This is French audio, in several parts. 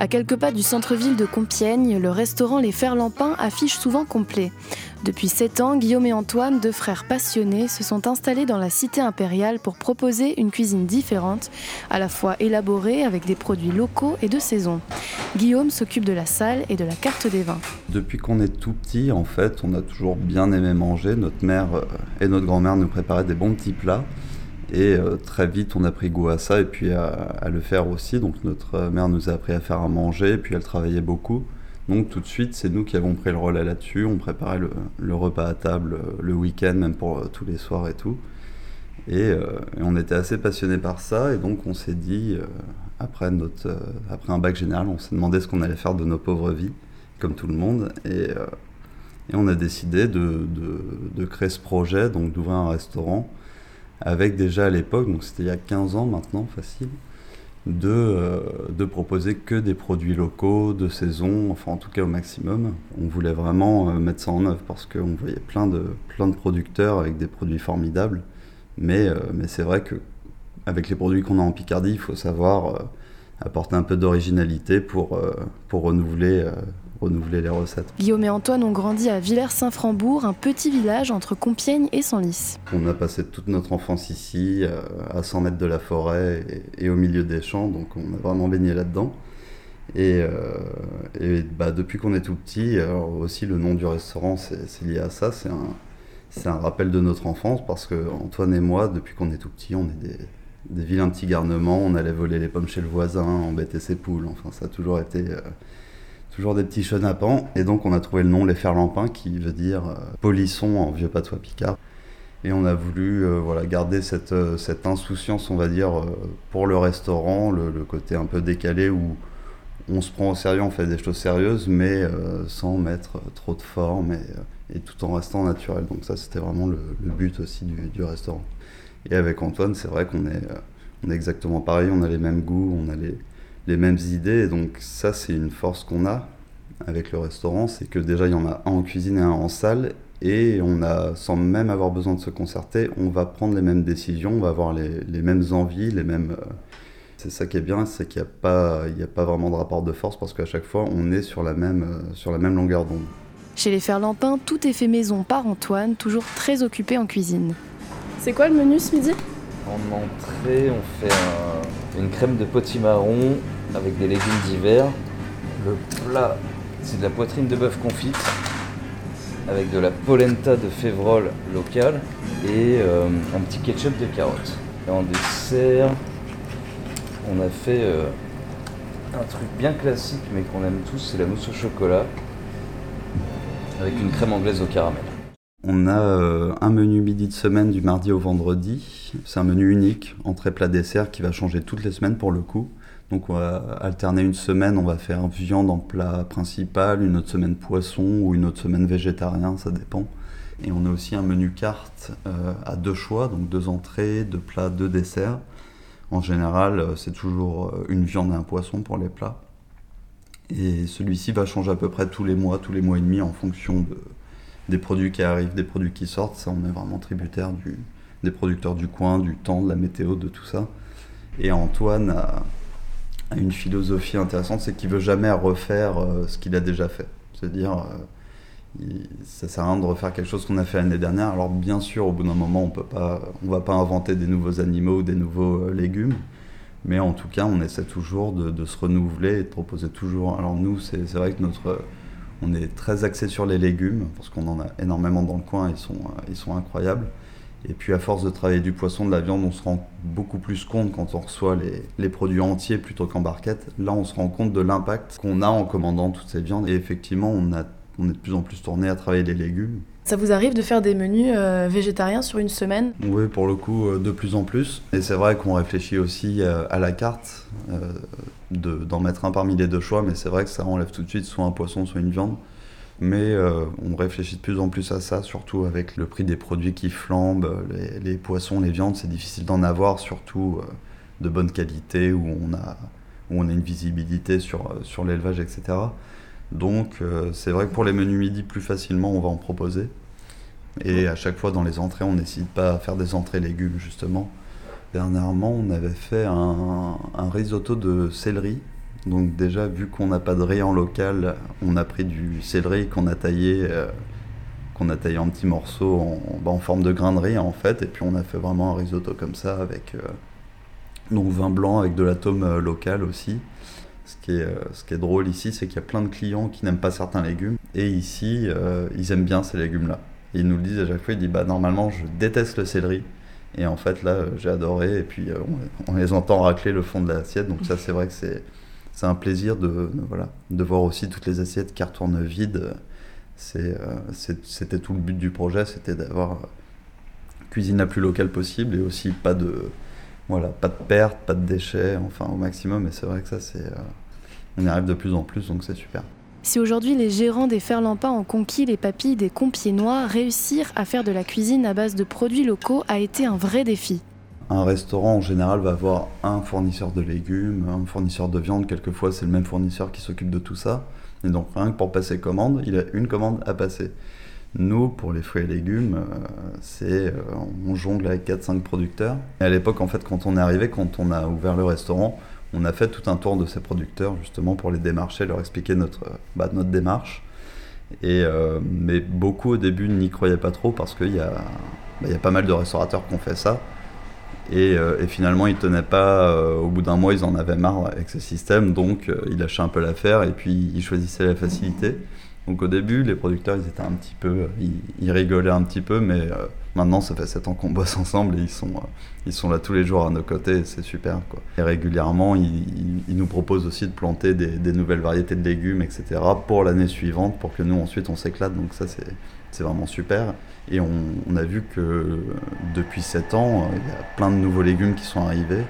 À quelques pas du centre-ville de Compiègne, le restaurant Les Ferlampins affiche souvent complet. Depuis 7 ans, Guillaume et Antoine, deux frères passionnés, se sont installés dans la cité impériale pour proposer une cuisine différente, à la fois élaborée avec des produits locaux et de saison. Guillaume s'occupe de la salle et de la carte des vins. Depuis qu'on est tout petit, en fait, on a toujours bien aimé manger. Notre mère euh, et notre grand-mère nous préparaient des bons petits plats. Et euh, très vite, on a pris goût à ça et puis à, le faire aussi. Donc notre mère nous a appris à faire à manger, et puis elle travaillait beaucoup. Donc tout de suite, c'est nous qui avons pris le relais là-dessus. On préparait le, repas à table euh, le week-end, même pour euh, tous les soirs et tout. Et, on était assez passionnés par ça. Et donc on s'est dit, après, notre, après un bac général, on s'est demandé ce qu'on allait faire de nos pauvres vies, comme tout le monde. Et, et on a décidé de, de créer ce projet, donc d'ouvrir un restaurant avec déjà à l'époque, donc c'était il y a 15 ans maintenant, facile, de, euh, de proposer que des produits locaux, de saison, enfin en tout cas au maximum. On voulait vraiment euh, mettre ça en œuvre parce qu'on voyait plein de, plein de producteurs avec des produits formidables, mais, euh, mais c'est vrai que avec les produits qu'on a en Picardie, il faut savoir apporter un peu d'originalité pour, pour renouveler renouveler les recettes. Guillaume et Antoine ont grandi à Villers-Saint-Frambourg, un petit village entre Compiègne et Senlis. On a passé toute notre enfance ici, euh, à 100 mètres de la forêt et, au milieu des champs, donc on a vraiment baigné là-dedans. Et, euh, bah, depuis qu'on est tout petit, aussi le nom du restaurant c'est lié à ça, c'est un, un, rappel de notre enfance parce que Antoine et moi, depuis qu'on est tout petit, on est des, des vilains petits garnements, on allait voler les pommes chez le voisin, embêter ses poules, enfin ça a toujours été... Euh, toujours des petits chenapans. Et donc on a trouvé le nom Les Ferlampins qui veut dire euh, polisson en vieux patois picard. Et on a voulu euh, voilà, garder cette, euh, cette, insouciance, on va dire, pour le restaurant, le, côté un peu décalé où on se prend au sérieux, on fait des choses sérieuses, mais sans mettre trop de forme et, tout en restant naturel. Donc ça, c'était vraiment le, but aussi du, du, restaurant. Et avec Antoine, c'est vrai qu'on est, on est exactement pareil, on a les mêmes goûts, on a les, les mêmes idées. Et donc ça, c'est une force qu'on a avec le restaurant, c'est que déjà, il y en a un en cuisine et un en salle. Et on a, sans même avoir besoin de se concerter, on va prendre les mêmes décisions, on va avoir les, les mêmes envies, les mêmes... Euh, c'est ça qui est bien, c'est qu'il n'y a, pas, il a pas vraiment de rapport de force parce qu'à chaque fois, on est sur la même, euh, sur la même longueur d'onde. Chez les Ferlampins, tout est fait maison par Antoine, toujours très occupé en cuisine. C'est quoi le menu ce midi? En entrée, on fait une crème de potimarron avec des légumes d'hiver. Le plat, c'est de la poitrine de bœuf confite avec de la polenta de févrole locale et euh, un petit ketchup de carottes. Et en dessert, on a fait euh, un truc bien classique mais qu'on aime tous, c'est la mousse au chocolat avec une crème anglaise au caramel. On a euh, un menu midi de semaine du mardi au vendredi. C'est un menu unique, entrée plat dessert qui va changer toutes les semaines pour le coup. Donc on va alterner une semaine, on va faire viande en plat principal, une autre semaine poisson ou une autre semaine végétarien, ça dépend. Et on a aussi un menu carte euh, à deux choix, donc deux entrées, deux plats, deux desserts. En général, euh, c'est toujours euh, une viande et un poisson pour les plats. Et celui-ci va changer à peu près tous les mois, tous les mois et demi en fonction des produits qui arrivent, des produits qui sortent. Ça, on est vraiment tributaire des producteurs du coin, du temps, de la météo, de tout ça. Et Antoine a, a une philosophie intéressante, c'est qu'il veut jamais refaire euh, ce qu'il a déjà fait. C'est-à-dire, euh, ça sert à rien de refaire quelque chose qu'on a fait l'année dernière. Alors bien sûr, au bout d'un moment, on peut pas, on va pas inventer des nouveaux animaux ou des nouveaux euh, légumes, mais en tout cas, on essaie toujours de, de, se renouveler et de proposer toujours. Alors nous, c'est vrai que notre, on est très axé sur les légumes parce qu'on en a énormément dans le coin, ils sont, ils sont incroyables. Et puis à force de travailler du poisson, de la viande, on se rend beaucoup plus compte quand on reçoit les, produits entiers plutôt qu'en barquette. Là, on se rend compte de l'impact qu'on a en commandant toute cette viande. Et effectivement, on, a, on est de plus en plus tourné à travailler les légumes. Ça vous arrive de faire des menus euh, végétariens sur une semaine? Oui, pour le coup, euh, de plus en plus. Et c'est vrai qu'on réfléchit aussi euh, à la carte, d'en mettre un parmi les deux choix, mais c'est vrai que ça enlève tout de suite soit un poisson, soit une viande. Mais euh, on réfléchit de plus en plus à ça, surtout avec le prix des produits qui flambent. Les, poissons, les viandes, c'est difficile d'en avoir, surtout euh, de bonne qualité, où on a, où on a une visibilité sur, euh, sur l'élevage, etc. Donc c'est vrai que pour les menus midi, plus facilement, on va en proposer. Et à chaque fois dans les entrées, on n'hésite pas à faire des entrées légumes, justement. Dernièrement, on avait fait un, un risotto de céleri Donc déjà, vu qu'on n'a pas de en local, on a pris du céleri qu'on a taillé, euh, qu'on a taillé en petits morceaux en, bah, forme de grain de riz en fait, et puis on a fait vraiment un risotto comme ça avec euh, donc vin blanc avec de l'atome euh, local aussi. Ce qui, est, ce qui est drôle ici, c'est qu'il y a plein de clients qui n'aiment pas certains légumes, et ici, ils aiment bien ces légumes-là. Ils nous le disent à chaque fois, ils disent bah normalement je déteste le céleri, et en fait là j'ai adoré, et puis on, les entend racler le fond de l'assiette, donc ça c'est vrai que c'est c'est un plaisir de, voilà, de voir aussi toutes les assiettes qui retournent vides. Euh, c'était tout le but du projet, c'était d'avoir cuisine la plus locale possible et aussi pas de, voilà, pas de pertes, pas de déchets, enfin au maximum. Et c'est vrai que ça, c'est, euh, on y arrive de plus en plus, donc c'est super. Si aujourd'hui les gérants des Ferlampins ont conquis les papilles des Compiénois, réussir à faire de la cuisine à base de produits locaux a été un vrai défi. Un restaurant en général va avoir un fournisseur de légumes, un fournisseur de viande, quelquefois c'est le même fournisseur qui s'occupe de tout ça. Et donc rien que pour passer commande, il a une commande à passer. Nous, pour les fruits et légumes, euh, c'est euh, on jongle avec 4-5 producteurs. Et à l'époque, en fait, quand on est arrivé, quand on a ouvert le restaurant, on a fait tout un tour de ces producteurs justement pour les démarcher, leur expliquer notre, bah, démarche. Euh, mais beaucoup au début n'y croyaient pas trop parce qu'il y, bah, y a pas mal de restaurateurs qui ont fait ça. Euh, et, finalement, ils tenaient pas. Euh, au bout d'un mois, ils en avaient marre avec ce système, donc euh, ils lâchaient un peu l'affaire et puis ils choisissaient la facilité. Donc au début, les producteurs, ils étaient un petit peu, ils, rigolaient un petit peu, mais maintenant, ça fait 7 ans qu'on bosse ensemble et ils sont, ils sont là tous les jours à nos côtés, c'est super. Et régulièrement, ils, nous proposent aussi de planter des, nouvelles variétés de légumes, etc., pour l'année suivante, pour que nous ensuite on s'éclate. Donc ça, c'est vraiment super. Et on, a vu que depuis 7 ans, il y a plein de nouveaux légumes qui sont arrivés.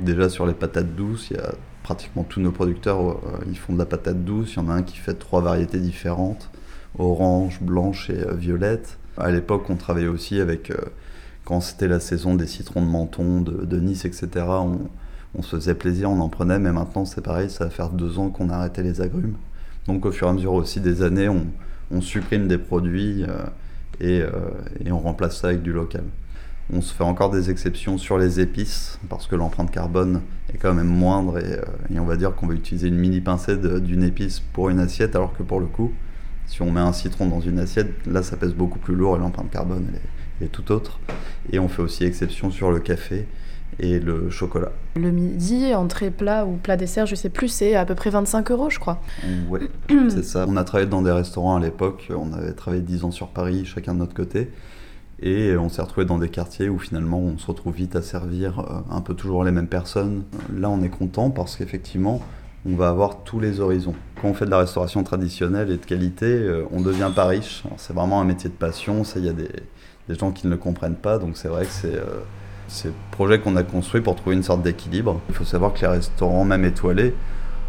Déjà sur les patates douces, il y a pratiquement tous nos producteurs, euh, ils font de la patate douce. Il y en a un qui fait trois variétés différentes, orange, blanche et euh, violette. À l'époque, on travaillait aussi avec, euh, quand c'était la saison des citrons de menton, de, Nice, etc., on, se faisait plaisir, on en prenait, mais maintenant c'est pareil, ça va faire deux ans qu'on a arrêté les agrumes. Donc au fur et à mesure aussi des années, on, supprime des produits. Euh, et, on remplace ça avec du local. On se fait encore des exceptions sur les épices parce que l'empreinte carbone est quand même moindre et, euh, on va dire qu'on va utiliser une mini pincée d'une épice pour une assiette alors que pour le coup, si on met un citron dans une assiette, là ça pèse beaucoup plus lourd et l'empreinte carbone est tout autre. Et on fait aussi exception sur le café et le chocolat. Le midi, entrée plat ou plat dessert, je sais plus, c'est à peu près 25 euros, je crois. Ouais, c'est ça. On a travaillé dans des restaurants à l'époque, on avait travaillé 10 ans sur Paris, chacun de notre côté. Et on s'est retrouvé dans des quartiers où finalement on se retrouve vite à servir euh, un peu toujours les mêmes personnes. Là, on est content parce qu'effectivement, on va avoir tous les horizons. Quand on fait de la restauration traditionnelle et de qualité, euh, on ne devient pas riche. C'est vraiment un métier de passion. Il y a des, des, gens qui ne le comprennent pas, donc c'est vrai que c'est euh, c'est le projet qu'on a construit pour trouver une sorte d'équilibre. Il faut savoir que les restaurants, même étoilés,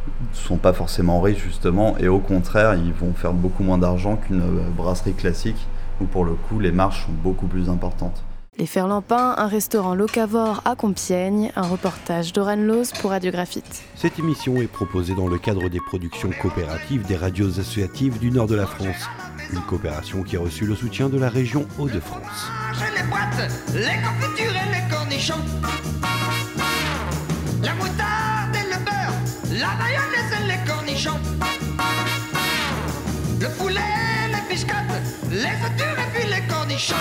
ne sont pas forcément riches justement, et au contraire, ils vont faire beaucoup moins d'argent qu'une brasserie classique, où pour le coup, les marges sont beaucoup plus importantes. Les Ferlampins, un restaurant locavore à Compiègne, un reportage d'Oran Loz pour Radiographite. Cette émission est proposée dans le cadre des productions coopératives des radios associatives du nord de la France, une coopération qui a reçu le soutien de la région Hauts-de-France. Les boîtes, les la moutarde et le beurre, la mayonnaise et les cornichons, le poulet, les biscottes, les œufs et puis les cornichons.